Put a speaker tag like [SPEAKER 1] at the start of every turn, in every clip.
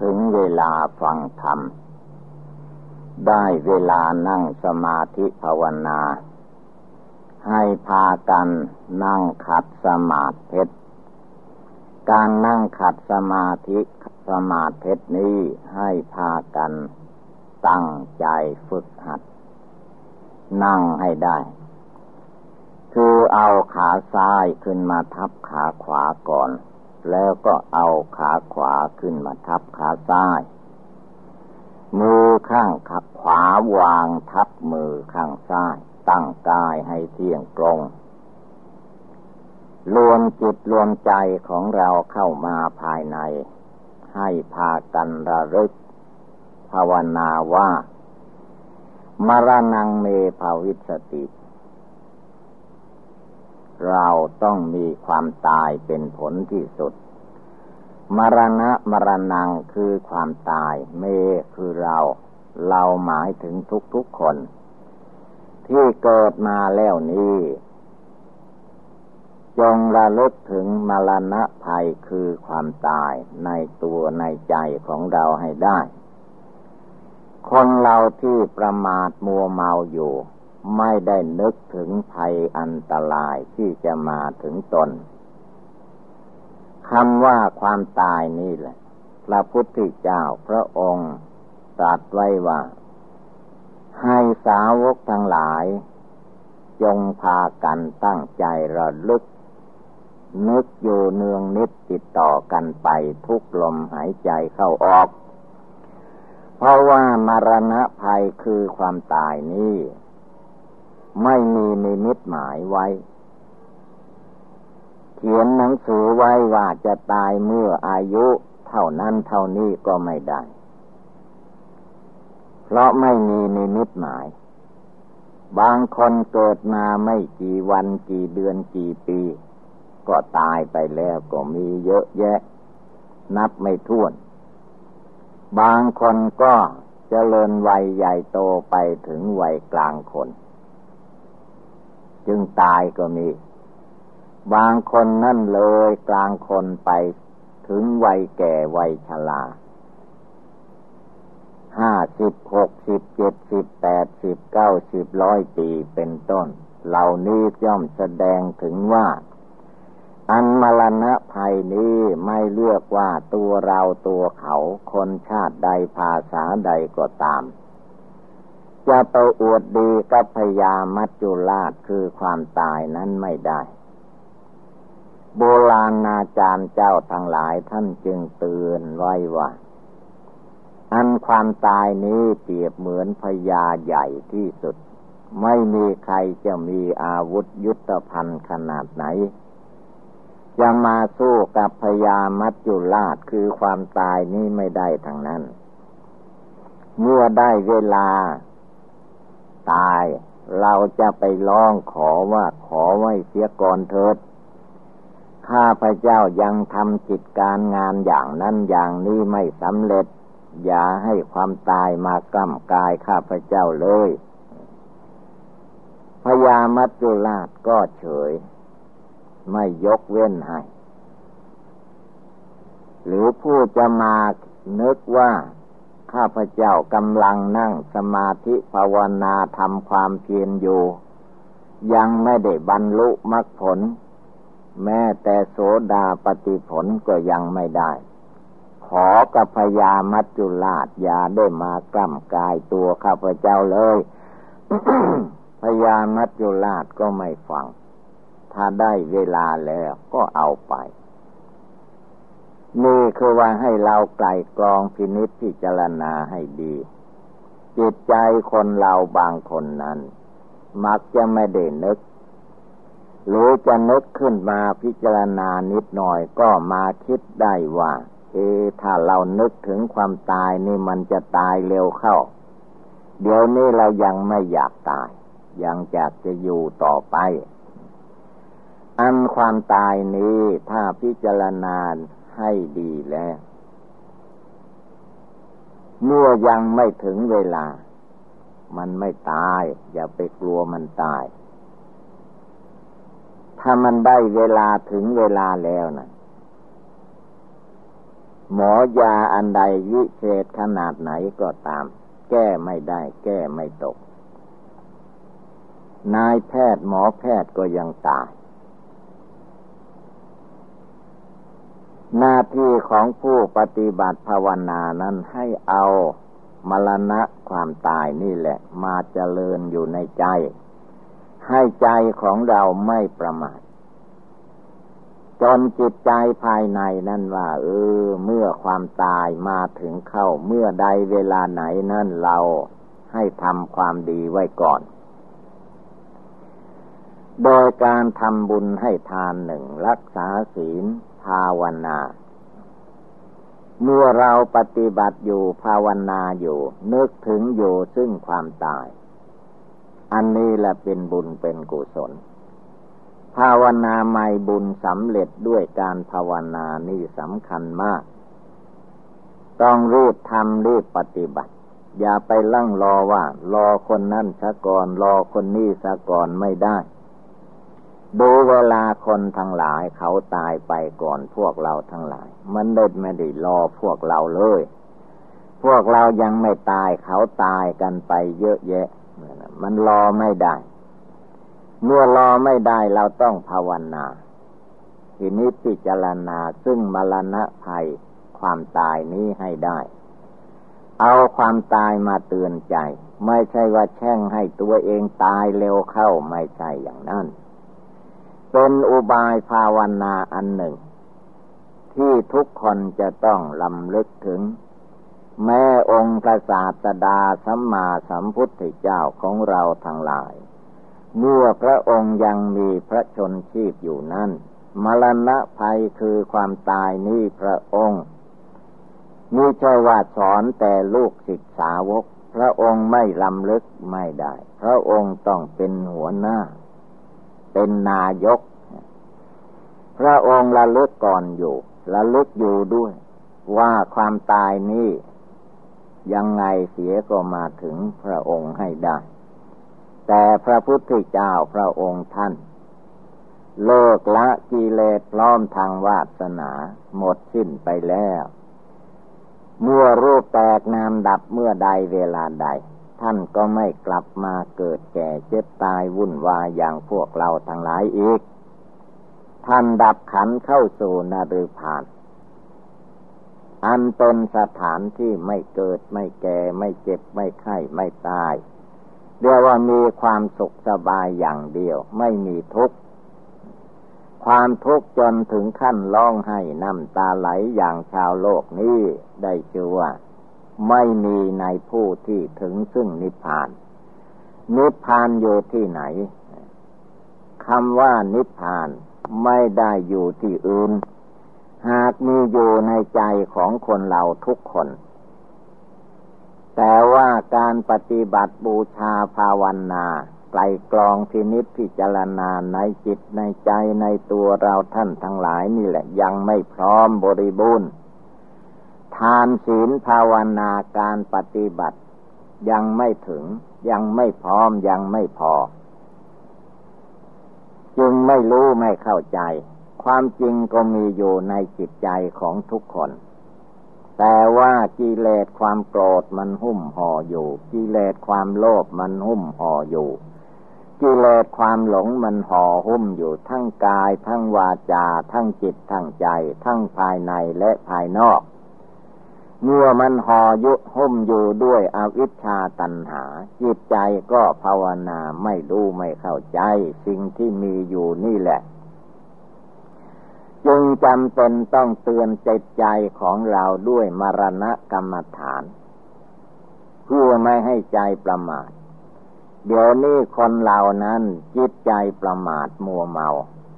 [SPEAKER 1] ถึงเวลาฟังธรรม ได้เวลานั่งสมาธิภาวนา ให้พากันนั่งขัดสมาธิการนั่งขัดสมาธิสมาธินี้ให้พากันตั้งใจฝึกหัด นั่งให้ได้ คือเอาขาซ้ายขึ้นมาทับขาขวาก่อน แล้วก็เอาขาขวาขึ้นมาทับขาซ้าย มือข้างขับขวาวางทับมือข้างซ้าย ตั้งกายให้เที่ยงตรง รวมจิตรวมใจของเราเข้ามาภายใน ให้พากันระลึก ภาวนาว่ามรณงเมภาวิสติ เราต้องมีความตายเป็นผลที่สุด มรณะมรณงคือความตาย เมคือเรา เราหมายถึงทุกๆคน ที่เกิดมาแล้วนี้จงระลึกถึงมรณะภัยคือความตายในตัวในใจของเราให้ได้ คนเราที่ประมาทมัวเมาอยู่ ไม่ได้นึกถึงภัยอันตรายที่จะมาถึงตนคำว่าความตายนี่แหละ พระพุทธเจ้าพระองค์ตรัสไว้ว่า ให้สาวกทั้งหลาย จงพากันตั้งใจระลึก นึกอยู่เนืองนิดติดต่อกันไปทุกลมหายใจเข้าออก เพราะว่ามรณะภัยคือความตายนี้ ไม่มีนิมิตหมายไว้ เขียนหนังสือไว้ว่าจะตายเมื่ออายุเท่านั้นเท่านี้ก็ไม่ได้ เพราะไม่มีนิมิตหมาย บางคนเกิดมาไม่กี่วันกี่เดือนกี่ปี ก็ตายไปแล้วก็มีเยอะแยะ นับไม่ถ้วน บางคนก็จเจริญวัยใหญ่โตไปถึงวัยกลางคน จึงตายก็มี บางคนนั่นเลยกลางคนไปถึงวัยแก่วัยชราห้าสิบหกสิบเจ็ดสิบแปดสิบเก้าสิบร้อยปีเป็นต้น เหล่านี้ย่อมแสดงถึงว่า อันมรณะภัยนี้ไม่เลือกว่าตัวเราตัวเขาคนชาติใดภาษาใดก็ตาม จะไปอวดดีกับพยามัจจุราชคือความตายนั้นไม่ได้ โบราณอาจารย์เจ้าทั้งหลายท่านจึงเตือนไว้ว่า อันความตายนี้เปรียบเหมือนพญาใหญ่ที่สุด ไม่มีใครจะมีอาวุธยุทธภัณฑ์ขนาดไหน จะมาสู้กับพญามัจจุราชคือความตายนี้ไม่ได้ทั้งนั้นเมื่อได้เวลา ตาย เราจะไปร้องขอว่าขอไว้เสียก่อนเถิด ข้าพระเจ้ายังทำกิจการงานอย่างนั้นอย่างนี้ไม่สำเร็จ อย่าให้ความตายมากล้ำกายข้าพระเจ้าเลยพญามัจจุราชก็เฉย ไม่ยกเว้นให้ หรือผู้จะมานึกว่า ข้าพเจ้ากำลังนั่งสมาธิภาวนาทำความเพียรอยู่ ยังไม่ได้บรรลุมรรคผล แม้แต่โสดาปฏิผลก็ยังไม่ได้ ขอกับพญามัจจุราชอย่าได้มากล้ำกายตัวข้าพเจ้าเลยพญามัจจุราชก็ไม่ฟัง ถ้าได้เวลาแล้วก็เอาไป นี่คือว่าให้เราไกลกรองพินิจพิจารณาให้ดี จิตใจคนเราบางคนนั้น มักจะไม่ได้นึก หรือจะนึกขึ้นมาพิจารณานิดหน่อยก็มาคิดได้ว่า เอ ถ้าเรานึกถึงความตายนี่มันจะตายเร็วเข้า เดี๋ยวนี้เรายังไม่อยากตาย ยังอยากจะอยู่ต่อไปอันความตายนี้ถ้าพิจารณา ให้ดีแล้ว เมื่อยังไม่ถึงเวลา มันไม่ตาย อย่าไปกลัวมันตาย ถ้ามันได้เวลาถึงเวลาแล้วนะหมอยาอันใดวิเศษขนาดไหนก็ตาม แก้ไม่ได้ แก้ไม่ตก นายแพทย์หมอแพทย์ก็ยังตาย หน้าที่ของผู้ปฏิบัติภาวนานั้นให้เอามรณะความตายนี่แหละ มาเจริญอยู่ในใจ ให้ใจของเราไม่ประมาทจนจิตใจภายในนั่นว่า เออ เมื่อความตายมาถึงเข้าเมื่อใดเวลาไหนนั่นเราให้ทำความดีไว้ก่อน โดยการทำบุญให้ทานหนึ่งรักษาศีล ภาวนา เมื่อเราปฏิบัติอยู่ภาวนาอยู่ นึกถึงอยู่ซึ่งความตาย อันนี้แหละเป็นบุญเป็นกุศล ภาวนาไม่บุญสำเร็จด้วยการภาวนานี่สำคัญมาก ต้องรีบทำรีบปฏิบัติอย่าไปลั่งรอว่า รอคนนั้นสะก่อน รอคนนี้สะก่อนไม่ได้ ดูเวลาคนทั้งหลายเขาตายไปก่อนพวกเราทั้งหลาย มันเด็ดไม่ได้รอพวกเราเลย พวกเรายังไม่ตายเขาตายกันไปเยอะแยะ มันรอไม่ได้ เมื่อรอไม่ได้เราต้องภาวนาทีนี้พิจารณาซึ่งมรณะภัยความตายนี้ให้ได้ เอาความตายมาเตือนใจ ไม่ใช่ว่าแช่งให้ตัวเองตายเร็วเข้าไม่ใช่อย่างนั้น เป็นอุบายภาวนาอันหนึ่ง ที่ทุกคนจะต้องลำลึกถึง แม่องค์พระศาสดาสัมมาสัมพุทธเจ้าของเราทั้งหลาย เมื่อพระองค์ยังมีพระชนชีพอยู่นั้นมรณะภัยคือความตายนี้พระองค์มีใช่ว่าสอนแต่ลูกศิษย์สาวก พระองค์ไม่ลำลึกไม่ได้ พระองค์ต้องเป็นหัวหน้า เป็นนายก พระองค์ระลึกก่อนอยู่ระลึกอยู่ด้วย ว่าความตายนี้ยังไงเสียก็มาถึงพระองค์ให้ได้ แต่พระพุทธเจ้าพระองค์ท่าน เลิกละกิเลสพร้อมทางวาสนา หมดสิ้นไปแล้ว เมื่อรูปแตกนามดับเมื่อใดเวลาใด ท่านก็ไม่กลับมาเกิดแก่เจ็บตายวุ่นวายอย่างพวกเราทั้งหลายอีก ท่านดับขันเข้าสู่นาฤพาน อันเป็นสถานที่ไม่เกิดไม่แก่ไม่เจ็บไม่ไข้ไม่ตาย เรียกว่ามีความสุขสบายอย่างเดียว ไม่มีทุกข์ความทุกข์จนถึงขั้นร้องไห้น้ำตาไหลอย่างชาวโลกนี้ได้ชื่อว่า ไม่มีในผู้ที่ถึงซึ่งนิพพาน นิพพานอยู่ที่ไหนคำว่านิพพานไม่ได้อยู่ที่อื่น หากมีอยู่ในใจของคนเราทุกคน แต่ว่าการปฏิบัติบูชาภาวนาไกลกรองพินิจพิจารณาในจิตในใจในตัวเราท่านทั้งหลายนี่แหละยังไม่พร้อมบริบูรณ์ ทานศีลภาวนาการปฏิบัติ ยังไม่ถึง ยังไม่พร้อมยังไม่พอ จึงไม่รู้ไม่เข้าใจ ความจริงก็มีอยู่ในจิตใจของทุกคน แต่ว่ากิเลสความโกรธมันหุ้มห่ออยู่ กิเลสความโลภมันหุ้มห่ออยู่กิเลสความหลงมันห่อหุ้มอยู่ทั้งกาย ทั้งวาจา ทั้งจิตทั้งใจ ทั้งภายในและภายนอก เมื่อมันห่อยุหุ้มอยู่ด้วยอวิชชาตัณหา จิตใจก็ภาวนาไม่รู้ไม่เข้าใจ สิ่งที่มีอยู่นี่แหละ จึงจำเป็นต้องเตือนใจใจของเราด้วยมรณะกรรมฐาน เพื่อไม่ให้ใจประมาท เดี๋ยวนี้คนเรานั้นจิตใจประมาทมัวเมา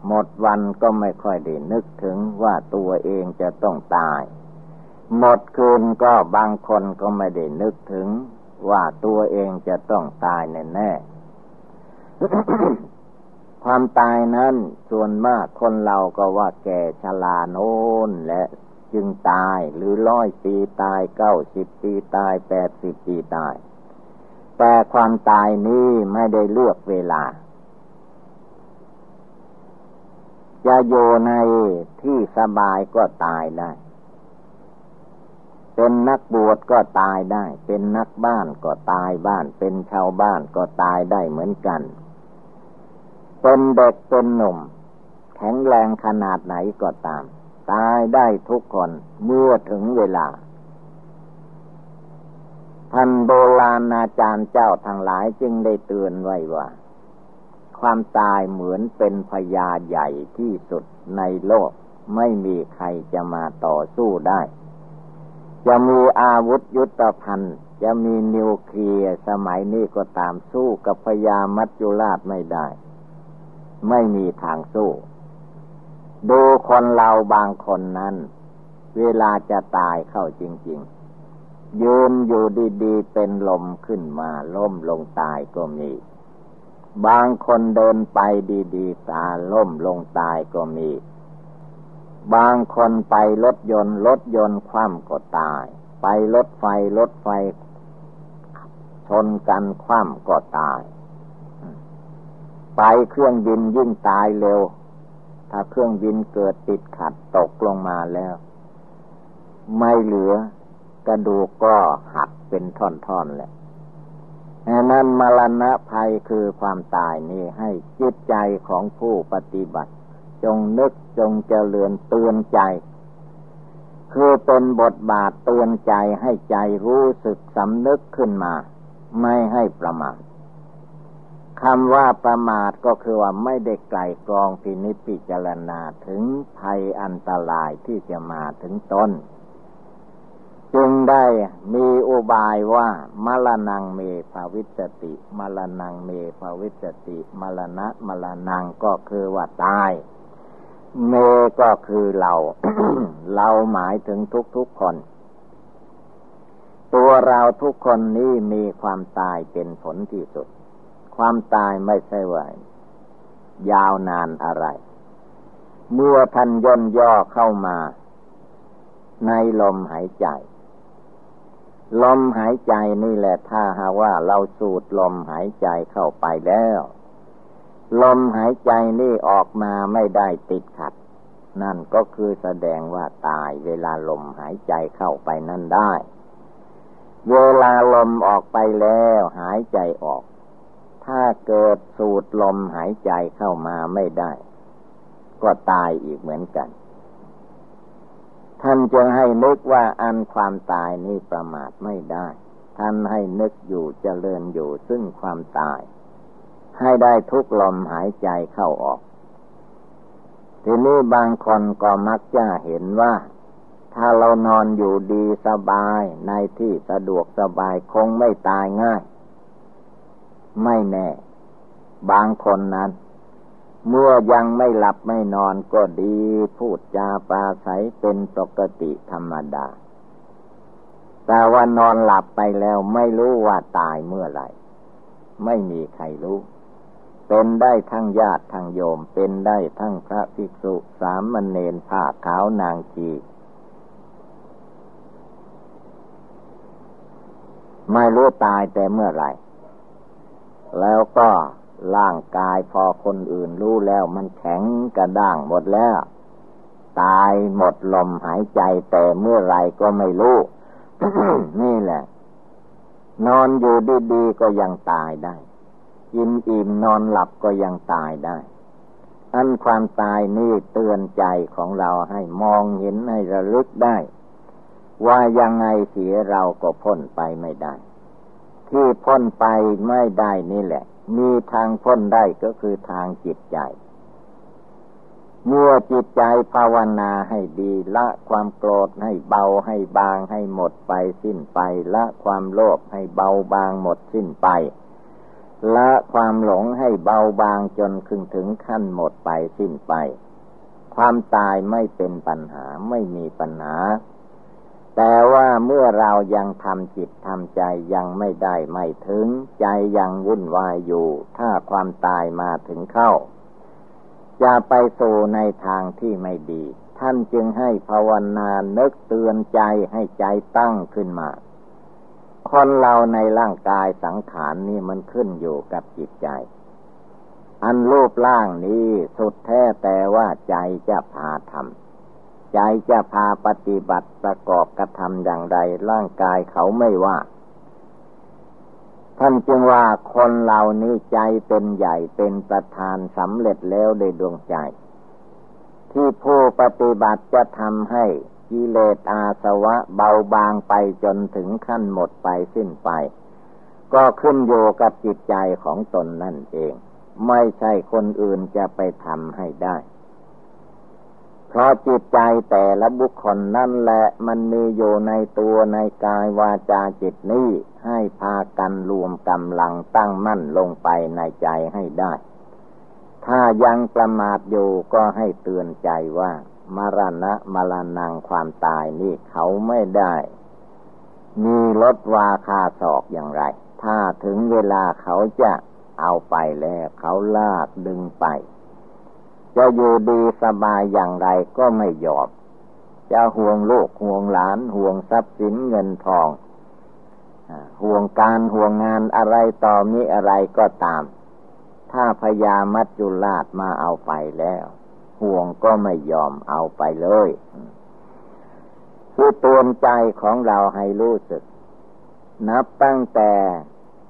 [SPEAKER 1] หมดวันก็ไม่ค่อยได้นึกถึงว่าตัวเองจะต้องตาย หมดคืนก็บางคนก็ไม่ได้นึกถึง ว่าตัวเองจะต้องตายแน่แน่ความตายนั้นส่วนมากคนเราก็ว่าแก่ชราโน้นและจึงตายหรือร้อยปีตายเก้าสิบปีตายแปดสิบปีตาย แต่ความตายนี้ไม่ได้เลือกเวลา จะอยู่ในที่สบายก็ตายได้ เป็นนักบวชก็ตายได้ เป็นนักบ้านก็ตายบ้าน เป็นชาวบ้านก็ตายได้เหมือนกัน เป็นเด็กเป็นหนุ่ม แข็งแรงขนาดไหนก็ตาม ตายได้ทุกคนเมื่อถึงเวลาท่านโบราณอาจารย์เจ้าทั้งหลายจึงได้เตือนไว้ว่า ความตายเหมือนเป็นพยาใหญ่ที่สุดในโลก ไม่มีใครจะมาต่อสู้ได้ จะมีอาวุธยุทธภัณฑ์ จะมีนิวเคลียร์สมัยนี้ก็ตามสู้กับพยามัจจุราชไม่ได้ ไม่มีทางสู้ ดูคนเราบางคนนั้น เวลาจะตายเข้าจริง ๆ ยืนอยู่ดีๆ เป็นลมขึ้นมาล้มลงตายก็มี บางคนเดินไปดีๆตาล้มลงตายก็มี บางคนไปรถยนต์รถยนต์คว่ำก็ตาย ไปรถไฟรถไฟชนกันคว่ำก็ตาย ไปเครื่องบินยิ่งตายเร็ว ถ้าเครื่องบินเกิดติดขัดตกลงมาแล้ว ไม่เหลือกระดูกก็หักเป็นท่อนๆแหละนั้นมรณะภัยคือความตายนี้ให้จิตใจของผู้ปฏิบัติ จงนึกจงเจริญเตือนใจ คือเป็นบทบาทเตือนใจให้ใจรู้สึกสำนึกขึ้นมา ไม่ให้ประมาทคำว่าประมาทก็คือว่าไม่ได้ไกลกรองพินิจพิจารณาถึงภัยอันตรายที่จะมาถึงตนจึงได้มีอุบายว่ามรณงเมภาวิสติมรณงเมภาวิสติมรณะมรณงก็คือว่าตาย เมก็คือเรา เราหมายถึงทุกๆคน ตัวเราทุกคนนี้มีความตายเป็นผลที่สุด ความตายไม่ใช่ว่ายาวนานอะไร เมื่อท่านย่นย่อเข้ามา ในลมหายใจ ลมหายใจนี่แหละถ้าหาว่าเราสูดลมหายใจเข้าไปแล้ว ลมหายใจนี่ออกมาไม่ได้ติดขัด นั่นก็คือแสดงว่าตายเวลาลมหายใจเข้าไปนั่นได้ เวลาลมออกไปแล้วหายใจออก ถ้าเกิดสูดลมหายใจเข้ามาไม่ได้ ก็ตายอีกเหมือนกัน ท่านจึงให้นึกว่าอันความตายนี้ประมาทไม่ได้ ท่านให้นึกอยู่เจริญอยู่ซึ่งความตาย ให้ได้ทุกลมหายใจเข้าออก ทีนี้บางคนก็มักจะเห็นว่า ถ้าเรานอนอยู่ดีสบายในที่สะดวกสบายคงไม่ตายง่าย ไม่แน่ บางคนนั้น เมื่อยังไม่หลับไม่นอนก็ดีพูดจาปาศัยเป็นปกติธรรมดา แต่ว่านอนหลับไปแล้วไม่รู้ว่าตายเมื่อไหร่ ไม่มีใครรู้ เป็นได้ทั้งญาติทั้งโยม เป็นได้ทั้งพระภิกษุสามเณรผ้าขาวนางชีไม่รู้ตายแต่เมื่อไหร่ แล้วก็ร่างกายพอคนอื่นรู้แล้วมันแข็งกระด้างหมดแล้ว ตายหมดลมหายใจแต่เมื่อไรก็ไม่รู้ นี่แหละ นอนอยู่ดีๆก็ยังตายได้ กินอิ่มนอนหลับก็ยังตายได้ อันความตายนี่เตือนใจของเราให้มองเห็นให้ระลึกได้ ว่ายังไงเสียเราก็พ้นไปไม่ได้ ที่พ้นไปไม่ได้นี่แหละ มีทางพ้นได้ก็คือทางจิตใจเมื่อจิตใจภาวนาให้ดีละความโกรธให้เบาให้บางให้หมดไปสิ้นไปละความโลภให้เบาบางหมดสิ้นไป ละความหลงให้เบาบางจนคึงถึงขั้นหมดไปสิ้นไป ความตายไม่เป็นปัญหาไม่มีปัญหา แต่ว่าเมื่อเรายังทำจิตทำใจยังไม่ได้ไม่ถึง ใจยังวุ่นวายอยู่ ถ้าความตายมาถึงเข้า จะไปสู่ในทางที่ไม่ดี ท่านจึงให้ภาวนานึกเตือนใจให้ใจตั้งขึ้นมา คนเราในร่างกายสังขารนี่มันขึ้นอยู่กับจิตใจ อันรูปร่างนี้สุดแท้แต่ว่าใจจะพาทำใจจะพาปฏิบัติประกอบกระทำอย่างไรร่างกายเขาไม่ว่า ท่านจึงว่าคนเหล่านี้ใจเป็นใหญ่เป็นประธานสำเร็จแล้วโดยดวงใจ ที่ผู้ปฏิบัติจะทำให้ กิเลสอาสวะเบาบางไปจนถึงขั้นหมดไปสิ้นไป ก็ขึ้นอยู่กับจิตใจของตนนั่นเอง ไม่ใช่คนอื่นจะไปทำให้ได้ เพราะจิตใจแต่ละบุคคลนั่นแหละมันมีอยู่ในตัวในกายวาจาจิตนี้ให้พากันรวมกำลังตั้งมั่นลงไปในใจให้ได้ ถ้ายังประมาทอยู่ก็ให้เตือนใจว่า มรณะมรณงความตายนี่เขาไม่ได้ มีลดวาคาศอกอย่างไร ถ้าถึงเวลาเขาจะเอาไปแล้ว เขาลากดึงไป จะอยู่ดีสบายอย่างไรก็ไม่ยอมจะห่วงลูกห่วงหลานห่วงทรัพย์สินเงินทองห่วงการห่วงงานอะไรต่อมีอะไรก็ตาม ถ้าพญามัจจุราชมาเอาไปแล้ว ห่วงก็ไม่ยอมเอาไปเลยคือตวนใจของเราให้รู้สึก นับตั้งแต่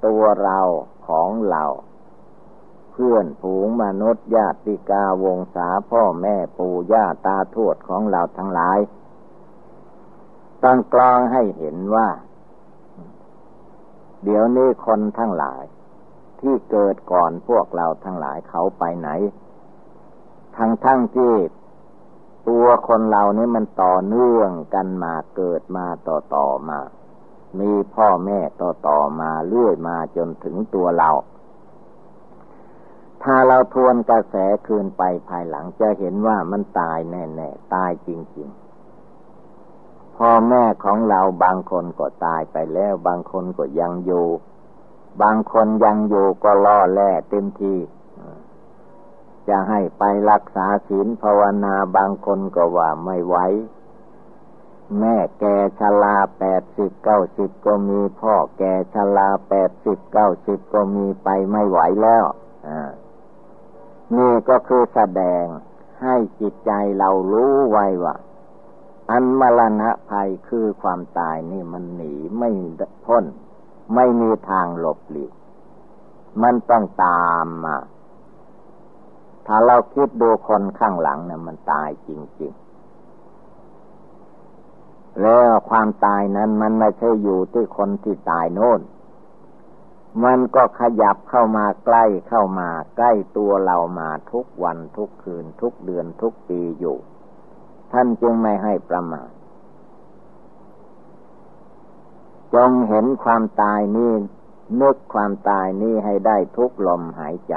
[SPEAKER 1] ตัวเราของเรา เพื่อนผูงมนุษย์ญาติกาวงศาพ่อแม่ปู่ย่าตาทวดของเราทั้งหลายตั้งกลองให้เห็นว่า เดี๋ยวนี้คนทั้งหลาย ที่เกิดก่อนพวกเราทั้งหลายเขาไปไหน ทั้งทั้งที่ตัวคนเรานี่มันต่อเนื่องกันมาเกิดมาต่อต่อมา มีพ่อแม่ต่อต่อมาเรื่อยมาจนถึงตัวเรา ถ้าเราทวนกระแสคืนไปภายหลังจะเห็นว่ามันตายแน่ๆตายจริง ๆ พ่อแม่ของเราบางคนก็ตายไปแล้ว บางคนก็ยังอยู่ บางคนยังอยู่ก็ล่อแล่เต็มที จะให้ไปรักษาศีลภาวนาบางคนก็ว่าไม่ไหว แม่แกชลาแปดสิบเก้าสิบก็มี พ่อแกชลาแปดสิบเก้าสิบก็มีไปไม่ไหวแล้วนี่ก็คือแสดงให้จิตใจเรารู้ไว้ว่าอันมรณะภัยคือความตายนี่มันหนีไม่พ้น ไม่มีทางหลบหลีกมันต้องตามมา ถ้าเราคิดดูคนข้างหลังเนี่ยมันตายจริงๆ แล้วความตายนั้นมันไม่ใช่อยู่ที่คนที่ตายโน่น มันก็ขยับเข้ามาใกล้เข้ามาใกล้ตัวเรามาทุกวันทุกคืนทุกเดือนทุกปีอยู่ ท่านจึงไม่ให้ประมาทจงเห็นความตายนี้นึกความตายนี้ให้ได้ทุกลมหายใจ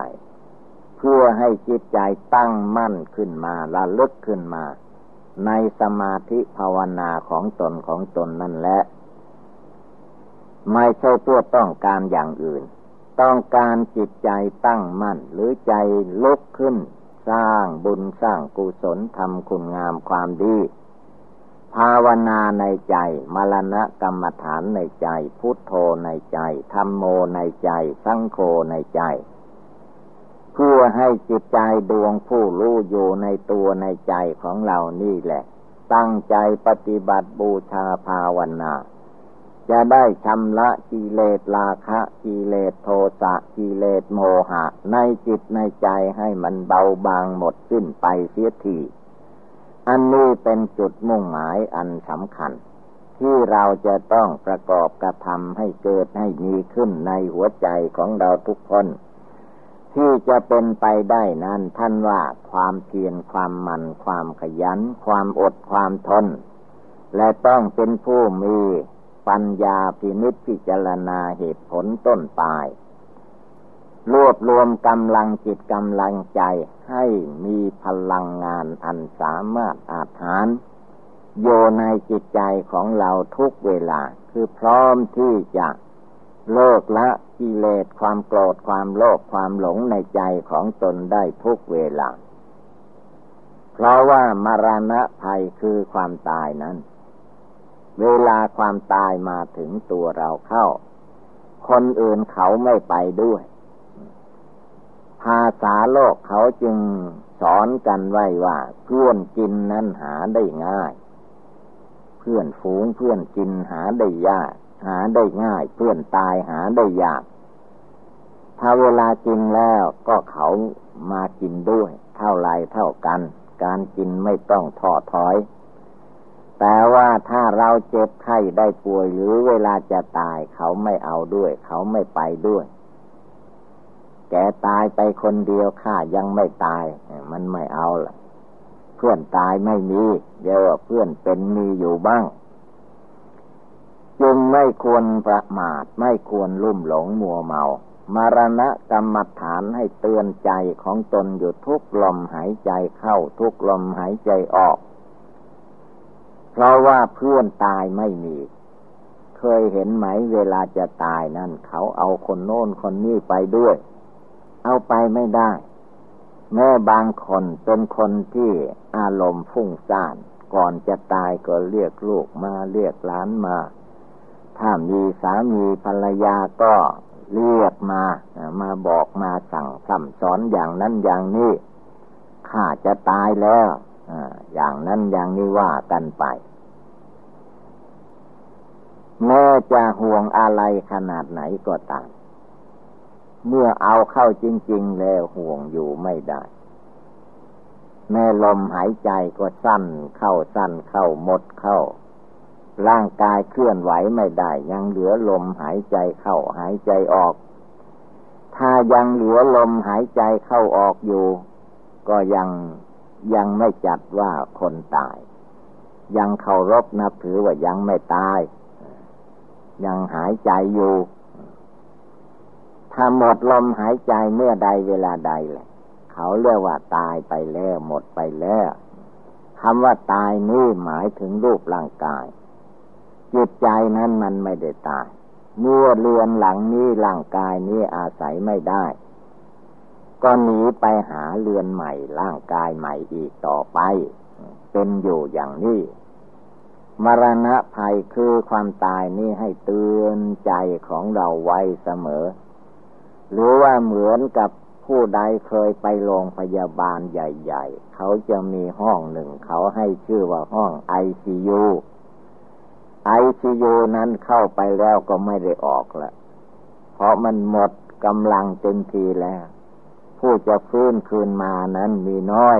[SPEAKER 1] เพื่อให้จิตใจตั้งมั่นขึ้นมาละลึกขึ้นมา ในสมาธิภาวนาของตนของตนนั่นแหละ ไม่ใช่เพื่อต้องการอย่างอื่น ต้องการจิตใจตั้งมั่น หรือใจลุกขึ้น สร้างบุญสร้างกุศลทำคุณงามความดีภาวนาในใจ มรณะกรรมฐานในใจ พุทโธในใจธรรมโมในใจ สังโฆในใจ เพื่อให้จิตใจดวงผู้รู้อยู่ในตัวในใจของเรานี่แหละ ตั้งใจปฏิบัติบูชาภาวนา จะได้ชำระกิเลสราคะกิเลสโทสะกิเลสโมหะ ในจิตในใจให้มันเบาบางหมดสิ้นไปเสียทีอันนี้เป็นจุดมุ่งหมายอันสำคัญ ที่เราจะต้องประกอบกระทำให้เกิดให้มีขึ้นในหัวใจของเราทุกคน ที่จะเป็นไปได้นั้นท่านว่าความเพียรความมันความขยัน ความอดความทน และต้องเป็นผู้มีปัญญาพินิจพิจารณาเหตุผลต้นปลายรวบรวมกำลังจิตกำลังใจให้มีพลังงานอันสามารถอาถานโยในจิตใจของเราทุกเวลาคือพร้อมที่จะ เลิกละกิเลสความโกรธความโลภความหลงในใจของตนได้ทุกเวลา เพราะว่ามรณะภัยคือความตายนั้น เวลาความตายมาถึงตัวเราเข้า คนอื่นเขาไม่ไปด้วย ภาษาโลกเขาจึงสอนกันไว้ว่า เพื่อนกินนั้นหาได้ง่าย เพื่อนฝูงเพื่อนกินหาได้ยาก หาได้ง่าย เพื่อนตายหาได้ยาก ถ้าเวลากินแล้วก็เขามากินด้วย เท่าไรเท่ากัน การกินไม่ต้องท้อถอย แต่ว่าถ้าเราเจ็บไข้ได้ป่วยหรือเวลาจะตายเขาไม่เอาด้วย เขาไม่ไปด้วยแกตายไปคนเดียวข้ายังไม่ตาย มันไม่เอาล่ะ เพื่อนตายไม่มี เดี๋ยวเพื่อนเป็นมีอยู่บ้างจึง ไม่ควรประมาทไม่ควรลุ่มหลงมัวเมา มารณะกรรมฐานให้เตือนใจของตนอยู่ทุกลมหายใจเข้าทุกลมหายใจออก เพราะว่าเพื่อนตายไม่มี เคยเห็นไหมเวลาจะตายนั่น เขาเอาคนโน้นคนนี้ไปด้วย เอาไปไม่ได้ แม่บางคนเป็นคนที่อารมณ์ฟุ้งซ่านก่อนจะตายก็เรียกลูกมาเรียกหลานมา ถ้ามีสามีภรรยาก็เรียกมามาบอกมาสั่งสั่งสอนอย่างนั้นอย่างนี้ข้าจะตายแล้วอย่างนั้นอย่างนี้ว่ากันไปแม้จะห่วงอะไรขนาดไหนก็ตาม เมื่อเอาเข้าจริง ๆ แล้วห่วงอยู่ไม่ได้ แม่ลมหายใจก็สั้นเข้าสั้นเข้าหมดเข้า ร่างกายเคลื่อนไหวไม่ได้ ยังเหลือลมหายใจเข้าหายใจออก ถ้ายังเหลือลมหายใจเข้าออกอยู่ ก็ยังยังไม่จัดว่าคนตาย ยังเคารพนับถือว่ายังไม่ตาย ยังหายใจอยู่ ถ้าหมดลมหายใจเมื่อใดเวลาใดแหละ เขาเรียกว่าตายไปแล้วหมดไปแล้วคำว่าตายนี่หมายถึงรูปร่างกาย จิตใจนั้นมันไม่ได้ตาย เมื่อเรือนหลังนี้ร่างกายนี้อาศัยไม่ได้ ก็หนีไปหาเรือนใหม่ ร่างกายใหม่อีกต่อไป เป็นอยู่อย่างนี้มรณะภัยคือความตายนี้ให้เตือนใจของเราไว้เสมอ หรือว่าเหมือนกับผู้ใดเคยไปโรงพยาบาลใหญ่ ๆ เขาจะมีห้องหนึ่งเขาให้ชื่อว่าห้องไอซียู ไอซียูนั้นเข้าไปแล้วก็ไม่ได้ออกละเพราะมันหมดกำลังเต็มทีแล้ว ผู้จะฟื้นคืนมานั้นมีน้อย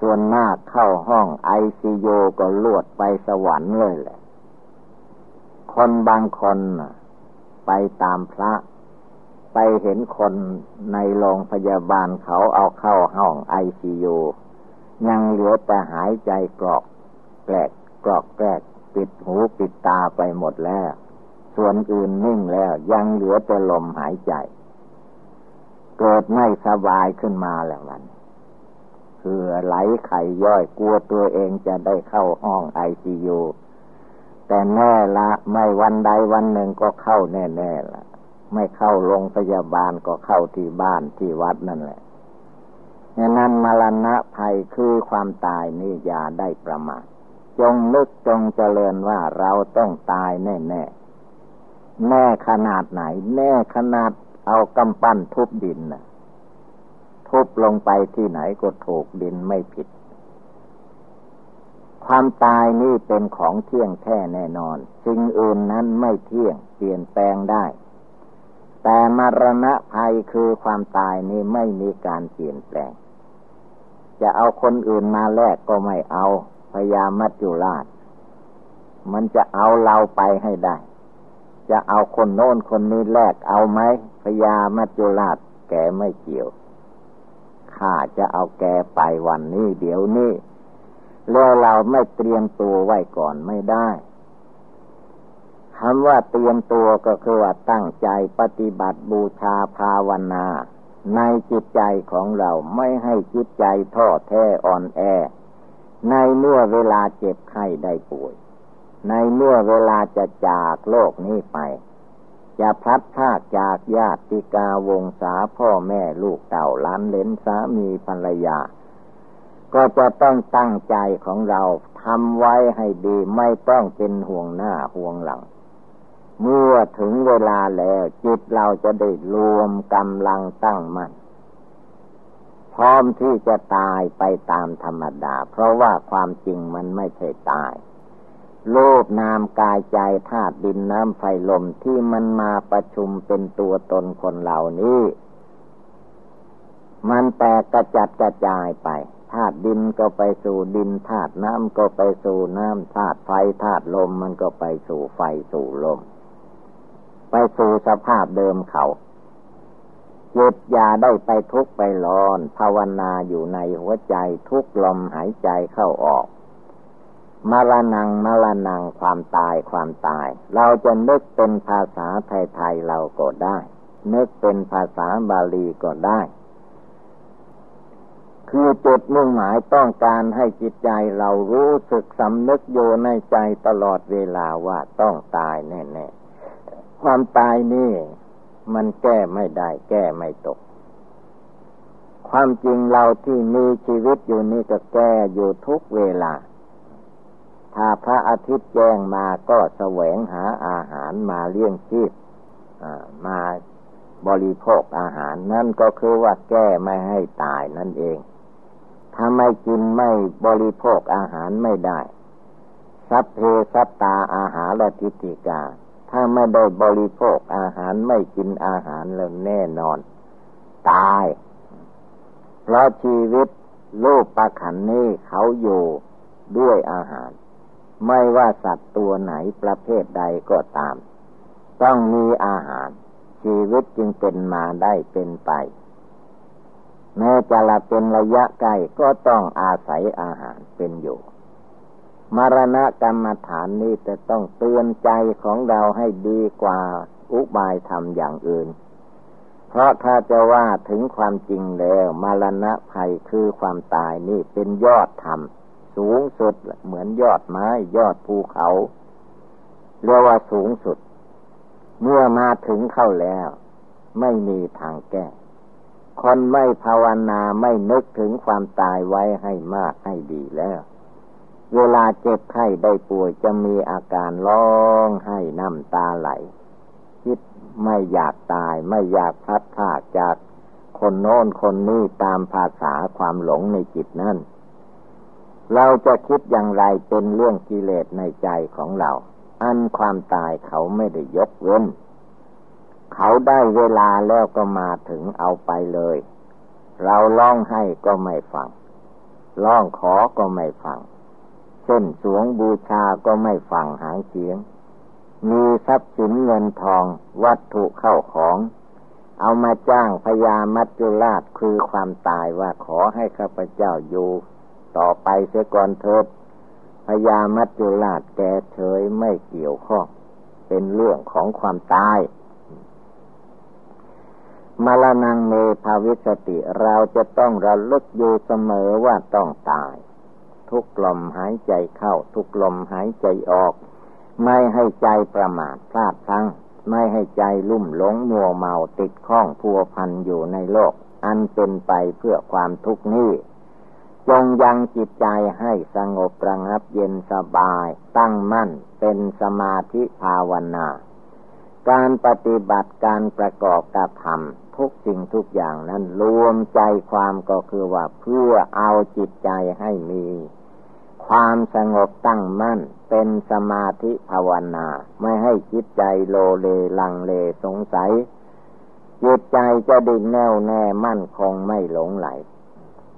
[SPEAKER 1] ส่วนมากเข้าห้องไอซียูก็ลวดไปสวรรค์เลยแหละ คนบางคนไปตามพระ ไปเห็นคนในโรงพยาบาลเขาเอาเข้าห้องไอซียูยังเหลือแต่หายใจกรอกแกลกกรอกแกลก ปิดหูปิดตาไปหมดแล้ว ส่วนอื่นนิ่งแล้วยังเหลือแต่ลมหายใจ เกิดไม่สบายขึ้นมาแล้วมันคือไหลไข่ย่อยกลัวตัวเองจะได้เข้าห้องไอซียูแต่แน่ละไม่วันใดวันหนึ่งก็เข้าแน่ๆละไม่เข้าโรงพยาบาลก็เข้าที่บ้านที่วัดนั่นแหละดังนั้นมรณะภัยคือความตายนี่อย่าได้ประมาท จงนึกจงเจริญว่าเราต้องตายแน่แน่แน่ขนาดไหน แน่ขนาดเอากำปั้นทุบดินนะทุบลงไปที่ไหนก็ถูกดินไม่ผิด ความตายนี่เป็นของเที่ยงแท้แน่นอน สิ่งอื่นนั้นไม่เที่ยงเปลี่ยนแปลงได้ แต่มรณะภัยคือความตายนี่ไม่มีการเปลี่ยนแปลง จะเอาคนอื่นมาแลกก็ไม่เอา พญามัจจุราช มันจะเอาเราไปให้ได้ จะเอาคนโน้นคนนี้แลกเอาไหมพญามัจจุราชแกไม่เกี่ยวข้าจะเอาแกไปวันนี้ เดี๋ยวนี้แล้วเราไม่เตรียมตัวไว้ก่อนไม่ได้คำว่าเตรียมตัวก็คือว่าตั้งใจปฏิบัติบูชาภาวนา ในจิตใจของเราไม่ให้จิตใจท้อแท้อ่อนแอ ในเมื่อเวลาเจ็บไข้ได้ป่วย ในเมื่อเวลาจะจากโลกนี้ไปจะพลัดพรากจากญาติกาวงศาพ่อแม่ลูกเต่าล้านเลนสามีภรรยา ก็จะต้องตั้งใจของเราทำไว้ให้ดีไม่ต้องเป็นห่วงหน้าห่วงหลัง เมื่อถึงเวลาแล้วจิตเราจะได้รวมกำลังตั้งมัน่น พร้อมที่จะตายไปตามธรรมดา เพราะว่าความจริงมันไม่ใช่ตายโลกนามกายใจธาตุดินน้ำไฟลมที่มันมาประชุมเป็นตัวตนคนเหล่านี้ มันแตกกระจัดกระจายไปธาตุดินก็ไปสู่ดินธาตุน้ำก็ไปสู่น้ำธาตุไฟธาตุลมมันก็ไปสู่ไฟสู่ลม ไปสู่สภาพเดิมเขา จิตยาได้ไปทุกไปร้อน ภาวนาอยู่ในหัวใจทุกลมหายใจเข้าออกมรณงมรณงความตายความตาย เราจะนึกเป็นภาษาไทย ๆ เราก็ได้ นึกเป็นภาษาบาลีก็ได้ คือจุดมุ่งหมายต้องการให้จิตใจเรารู้สึกสำนึกอยู่ในใจตลอดเวลาว่าต้องตายแน่ ๆ ความตายนี่ มันแก้ไม่ได้ แก้ไม่ตก ความจริงเราที่มีชีวิตอยู่นี่ก็แก้อยู่ทุกเวลา ถ้าพระอาทิตย์แจ้งมาก็แสวงหาอาหารมาเลี้ยงชีพมาบริโภคอาหารนั่นก็คือว่าแก้ไม่ให้ตายนั่นเอง ถ้าไม่กินไม่บริโภคอาหารไม่ได้ สัพเพสัตตาอาหารและทิฏฐิกา ถ้าไม่ได้บริโภคอาหารไม่กินอาหารแล้วแน่นอน ตาย เพราะชีวิตลูกประขันนี้เขาอยู่ด้วยอาหาร ไม่ว่าสัตว์ตัวไหนประเภทใดก็ตาม ต้องมีอาหาร ชีวิตจึงเป็นมาได้เป็นไป แม้จะละเป็นระยะไกล้ก็ต้องอาศัยอาหารเป็นอยู่ มรณะกรรมฐานนี้จะต้องเตือนใจของเราให้ดีกว่าอุบายทำอย่างอื่น เพราะถ้าจะว่าถึงความจริงแล้วมรณะภัยคือความตายนี่เป็นยอดธรรม สูงสุดเหมือนยอดไม้ ยอดภูเขาเรียกว่าสูงสุด เมื่อมาถึงเข้าแล้ว ไม่มีทางแก้ คนไม่ภาวนาไม่นึกถึงความตายไว้ให้มากให้ดีแล้ว เวลาเจ็บไข้ได้ป่วยจะมีอาการร้องให้น้ำตาไหล คิดไม่อยากตายไม่อยากพัดพากจากคนโน้นคนนี้ตามภาษาความหลงในจิตนั่น เราจะคิดอย่างไรเป็นเรื่องกิเลสในใจของเรา อันความตายเขาไม่ได้ยกเว้น เขาได้เวลาแล้วก็มาถึงเอาไปเลย เราร้องให้ก็ไม่ฟังร้องขอก็ไม่ฟัง ส้นสวงบูชาก็ไม่ฟังหางเสียง มีทรัพย์สินเงินทองวัตถุเข้าของ เอามาจ้างพญามัจจุราชคือความตายว่าขอให้ข้าพเจ้าอยู่ต่อไปเสียก่อนเถิดพญามัจจุราชแกเฉยไม่เกี่ยวข้อง เป็นเรื่องของความตายมาลนังเมภาวิสติเราจะต้องระลึกอยู่เสมอว่าต้องตาย ทุกลมหายใจเข้า ทุกลมหายใจออก ไม่ให้ใจประมาทพลาดพลั้ง ไม่ให้ใจลุ่มหลงมัวเมาติดข้องพัวพันอยู่ในโลก อันเป็นไปเพื่อความทุกข์นี้จงยังจิตใจให้สงบระงับเย็นสบาย ตั้งมั่นเป็นสมาธิภาวนา การปฏิบัติการประกอบกระทำทุกสิ่งทุกอย่างนั้นรวมใจความก็คือว่าเพื่อเอาจิตใจให้มี ความสงบตั้งมั่นเป็นสมาธิภาวนา ไม่ให้จิตใจโลเลลังเลสงสัย จิตใจจะดิ่งแน่วแน่มั่นคงไม่หลงไหล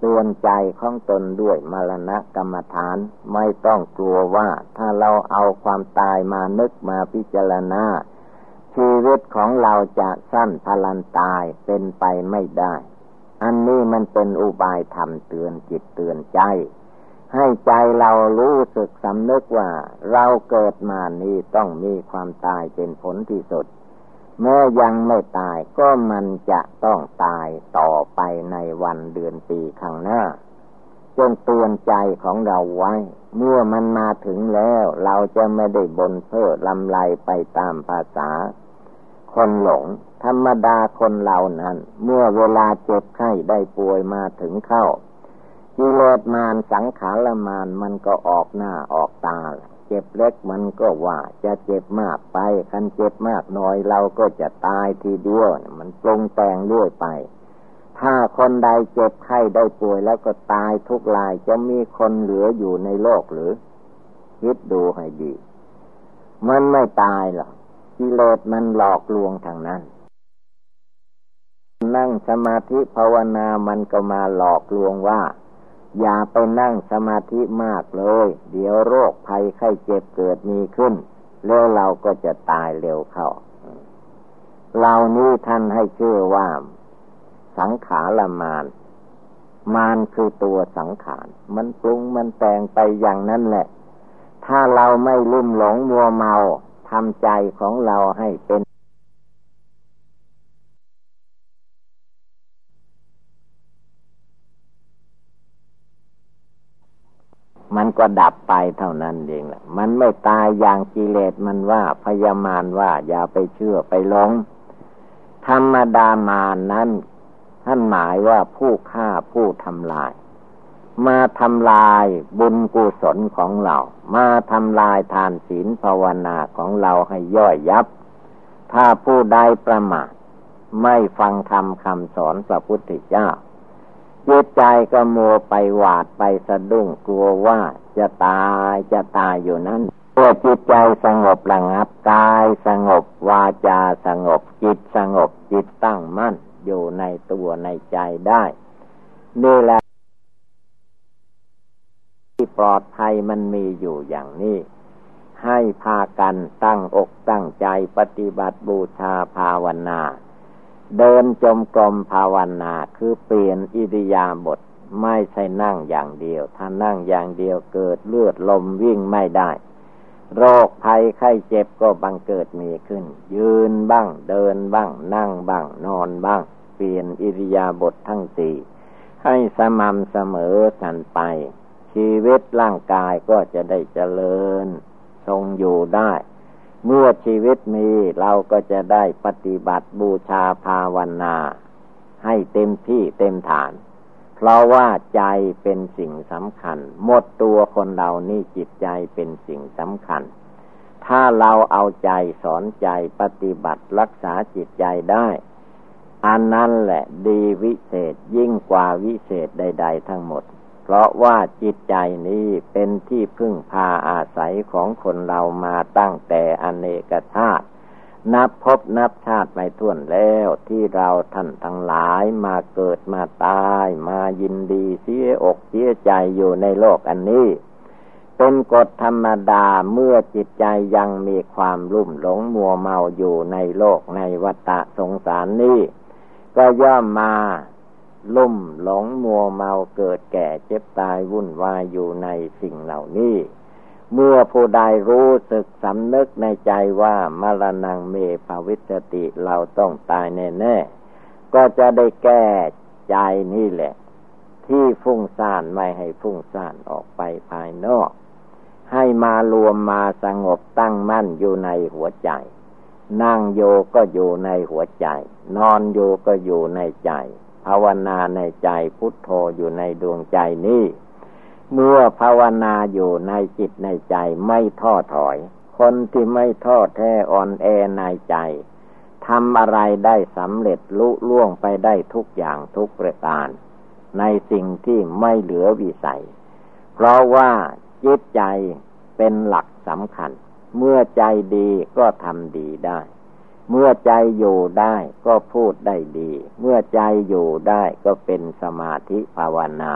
[SPEAKER 1] เตือนใจของตนด้วยมรณะกรรมฐานไม่ต้องกลัวว่าถ้าเราเอาความตายมานึกมาพิจารณาชีวิตของเราจะสั้นพลันตายเป็นไปไม่ได้ อันนี้มันเป็นอุบายธรรมเตือนจิตเตือนใจ ให้ใจเรารู้สึกสำนึกว่า เราเกิดมานี้ต้องมีความตายเป็นผลที่สุด เมื่อยังไม่ตายก็มันจะต้องตายต่อไปในวันเดือนปีข้างหน้าจนเตือนใจของเราไว้ เมื่อมันมาถึงแล้ว เราจะไม่ได้บนเพ้อลำไรไปตามภาษา คนหลง ธรรมดาคนเหล่านั้น เมื่อเวลาเจ็บไข้ได้ป่วยมาถึงเข้า กิเลสมานสังขารมานมันก็ออกหน้าออกตา เจ็บเล็กมันก็ว่าจะเจ็บมากไป คันเจ็บมากน้อยเราก็จะตายทีเดียว มันปรุงแต่งเรื่อยไป ถ้าคนใดเจ็บไข้ได้ป่วยแล้วก็ตายทุกรายจะมีคนเหลืออยู่ในโลกหรือคิดดูให้ดี มันไม่ตายหรอกกิเลสมันหลอกลวงทางนั้น นั่งสมาธิภาวนามันก็มาหลอกลวงว่า อย่าไปนั่งสมาธิมากเลย เดี๋ยวโรคภัยไข้เจ็บเกิดมีขึ้น แล้วเราก็จะตายเร็วเข้าเหล่านี้ท่านให้ชื่อว่า สังขารมาน มานคือตัวสังขาร มันปรุงมันแต่งไปอย่างนั้นแหละ ถ้าเราไม่ลุ่มหลงมัวเมาทำใจของเราให้เป็น มันก็ดับไปเท่านั้นเองแหละมันไม่ตายอย่างกิเลสมันว่าพยามารว่าอย่าไปเชื่อไปหลง ธรรมดามานนั้นท่านหมายว่าผู้ฆ่าผู้ทำลาย มาทำลายบุญกุศลของเรา มาทำลายทานศีลภาวนาของเราให้ย่อยยับ ถ้าผู้ใดประมาทไม่ฟังธรรมคำสอนพระพุทธเจ้า จิตใจก็มัวไปหวาดไปสะดุ้งกลัวว่าจะตายจะตายอยู่นั้นเพื่อจิตใจสงบระงับกายสงบวาจาสงบจิตสงบจิตตั้งมั่นอยู่ในตัวในใจได้ นี่แหละที่ปลอดภัยมันมีอยู่อย่างนี้ ให้พากันตั้งอกตั้งใจปฏิบัติบูชาภาวนา เดินจมกรมภาวนาคือเปลี่ยนอิริยาบถไม่ใช่นั่งอย่างเดียว ถ้านั่งอย่างเดียวเกิดเลือดลมวิ่งไม่ได้ โรคภัยไข้เจ็บก็บังเกิดมีขึ้น ยืนบ้าง เดินบ้าง นั่งบ้าง นอนบ้าง เปลี่ยนอิริยาบถททั้งสี่ให้สม่ำเสมอสันไป ชีวิตร่างกายก็จะได้เจริญ ทรงอยู่ได้ เมื่อชีวิตมีเราก็จะได้ปฏิบัติบูชาภาวนา ให้เต็มที่เต็มฐาน เพราะว่าใจเป็นสิ่งสำคัญ หมดตัวคนเรานี่จิตใจเป็นสิ่งสำคัญ ถ้าเราเอาใจสอนใจปฏิบัติรักษาจิตใจได้ อันนั้นแหละดีวิเศษยิ่งกว่าวิเศษใด ๆ ทั้งหมด เพราะว่าจิตใจนี้เป็นที่พึ่งพาอาศัยของคนเรามาตั้งแต่อเนกชาติ นับพบนับชาติไปท่วนแล้วที่เราท่านทั้งหลายมาเกิดมาตาย มายินดีเสียอกเสียใจอยู่ในโลกอันนี้เป็นกฎธรรมดาเมื่อจิตใจยังมีความรุ่มหลงมัวเมาอยู่ในโลกในวัฏสงสารนี้ ก็ย่อมมา ลุ่มหลงมัวเมาเกิดแก่เจ็บตายวุ่นวายอยู่ในสิ่งเหล่านี้ เมื่อผู้ใดรู้สึกสำนึกในใจว่ามรณงเมภาวิสติเราต้องตายแน่ๆ ก็จะได้แก้ใจนี่แหละ ที่ฟุ้งซ่านไม่ให้ฟุ้งซ่านออกไปภายนอก ให้มารวมมาสงบตั้งมั่นอยู่ในหัวใจนั่งโยก็อยู่ในหัวใจ นอนโยก็อยู่ในใจาวนาในใจพุทโธอยู่ในดวงใจนี้ เมื่อภาวนาอยู่ในจิตในใจไม่ท้อถอย คนที่ไม่ท้อแท้อ่อนแอในใจทำอะไรได้สำเร็จลุล่วงไปได้ทุกอย่างทุกประการ ในสิ่งที่ไม่เหลือวิสัย เพราะว่าจิตใจเป็นหลักสำคัญ เมื่อใจดีก็ทำดีได้ เมื่อใจอยู่ได้ก็พูดได้ดี เมื่อใจอยู่ได้ก็เป็นสมาธิภาวนา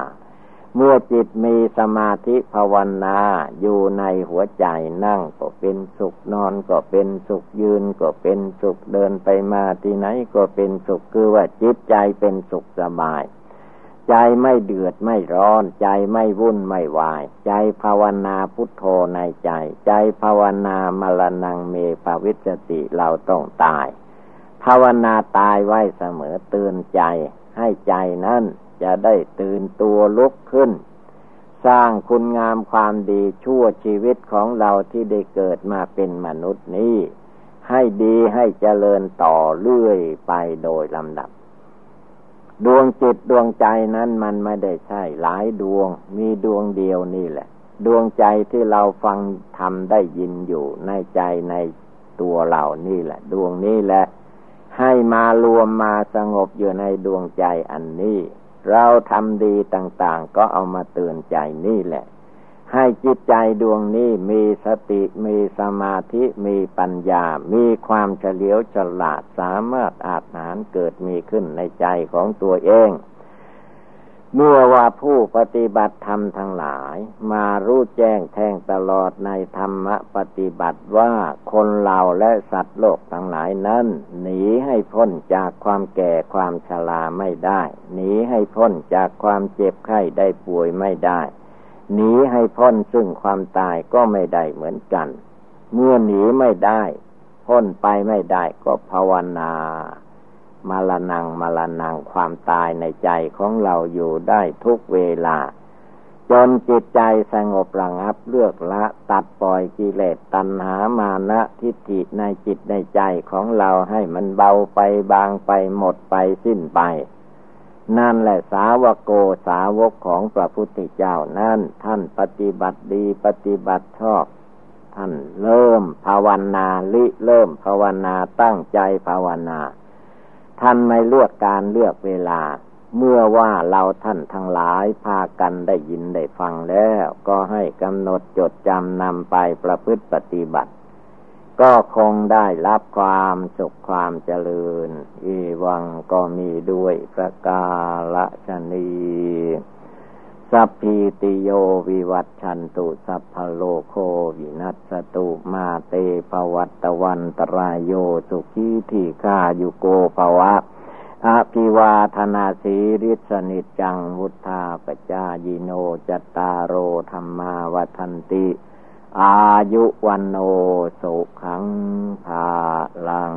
[SPEAKER 1] เมื่อจิตมีสมาธิภาวนาอยู่ในหัวใจนั่งก็เป็นสุขนอนก็เป็นสุขยืนก็เป็นสุขเดินไปมาที่ไหนก็เป็นสุขคือว่าจิตใจเป็นสุขสบาย ใจไม่เดือดไม่ร้อน ใจไม่วุ่นไม่วาย ใจภาวนาพุทโธในใจ ใจภาวนามรณงเมภาวิสติเราต้องตาย ภาวนาตายไว้เสมอเตือนใจ ให้ใจนั้นจะได้ตื่นตัวลุกขึ้น สร้างคุณงามความดีชั่วชีวิตของเราที่ได้เกิดมาเป็นมนุษย์นี้ ให้ดีให้เจริญต่อเรื่อยไปโดยลำดับ ดวงจิตดวงใจนั้นมันไม่ได้ใช่ หลายดวงมีดวงเดียวนี่แหละ ดวงใจที่เราฟังทำได้ยินอยู่ในใจในตัวเรานี่แหละ ดวงนี้แหละ ให้มารวมมาสงบอยู่ในดวงใจอันนี้ เราทำดีต่าง ๆ ก็เอามาเตือนใจนี่แหละ ให้จิตใจดวงนี้มีสติมีสมาธิมีปัญญา มีความเฉลียวฉลาดสามารถอาจหารเกิดมีขึ้นในใจของตัวเอง เมื่อว่าผู้ปฏิบัติธรรมทั้งหลาย มารู้แจ้งแทงตลอดในธรรมปฏิบัติว่าคนเราและสัตว์โลกทั้งหลายนั้น หนีให้พ้นจากความแก่ความชราไม่ได้ หนีให้พ้นจากความเจ็บไข้ได้ป่วยไม่ได้ หนีให้พ้นซึ่งความตายก็ไม่ได้เหมือนกัน เมื่อหนีไม่ได้ พ้นไปไม่ได้ก็ภาวนามาลนังมาลนังความตายในใจของเราอยู่ได้ทุกเวลา จนจิตใจสงบระงับเลือกละตัดปล่อยกิเลสตัณหามานะทิฏฐิในจิตในใจของเราให้มันเบาไปบางไปหมดไปสิ้นไป นั่นแหละสาวกโกสาวกของพระพุทธเจ้านั่นท่านปฏิบัติดีปฏิบัติชอบ ท่านเริ่มภาวนาลิเริ่มภาวนาตั้งใจภาวนา ท่านไม่เลือกการเลือกเวลา เมื่อว่าเราท่านทั้งหลายพากันได้ยินได้ฟังแล้ว ก็ให้กำหนดจดจำนำไปประพฤติปฏิบัติ ก็คงได้รับความสุขความเจริญ อีวังก็มีด้วยประกาละชนีสัพพิติโยวิวัตชันตุสัพพโลโควินัสตุมาเตภวัตวันตรายโยสุขีที่ข้ายุโกภวะอภิวาธนาสีริสนิจังวุธาปจายิโนจตารโรธรรมาวทันติ อายุวันโอสุขังภาลัง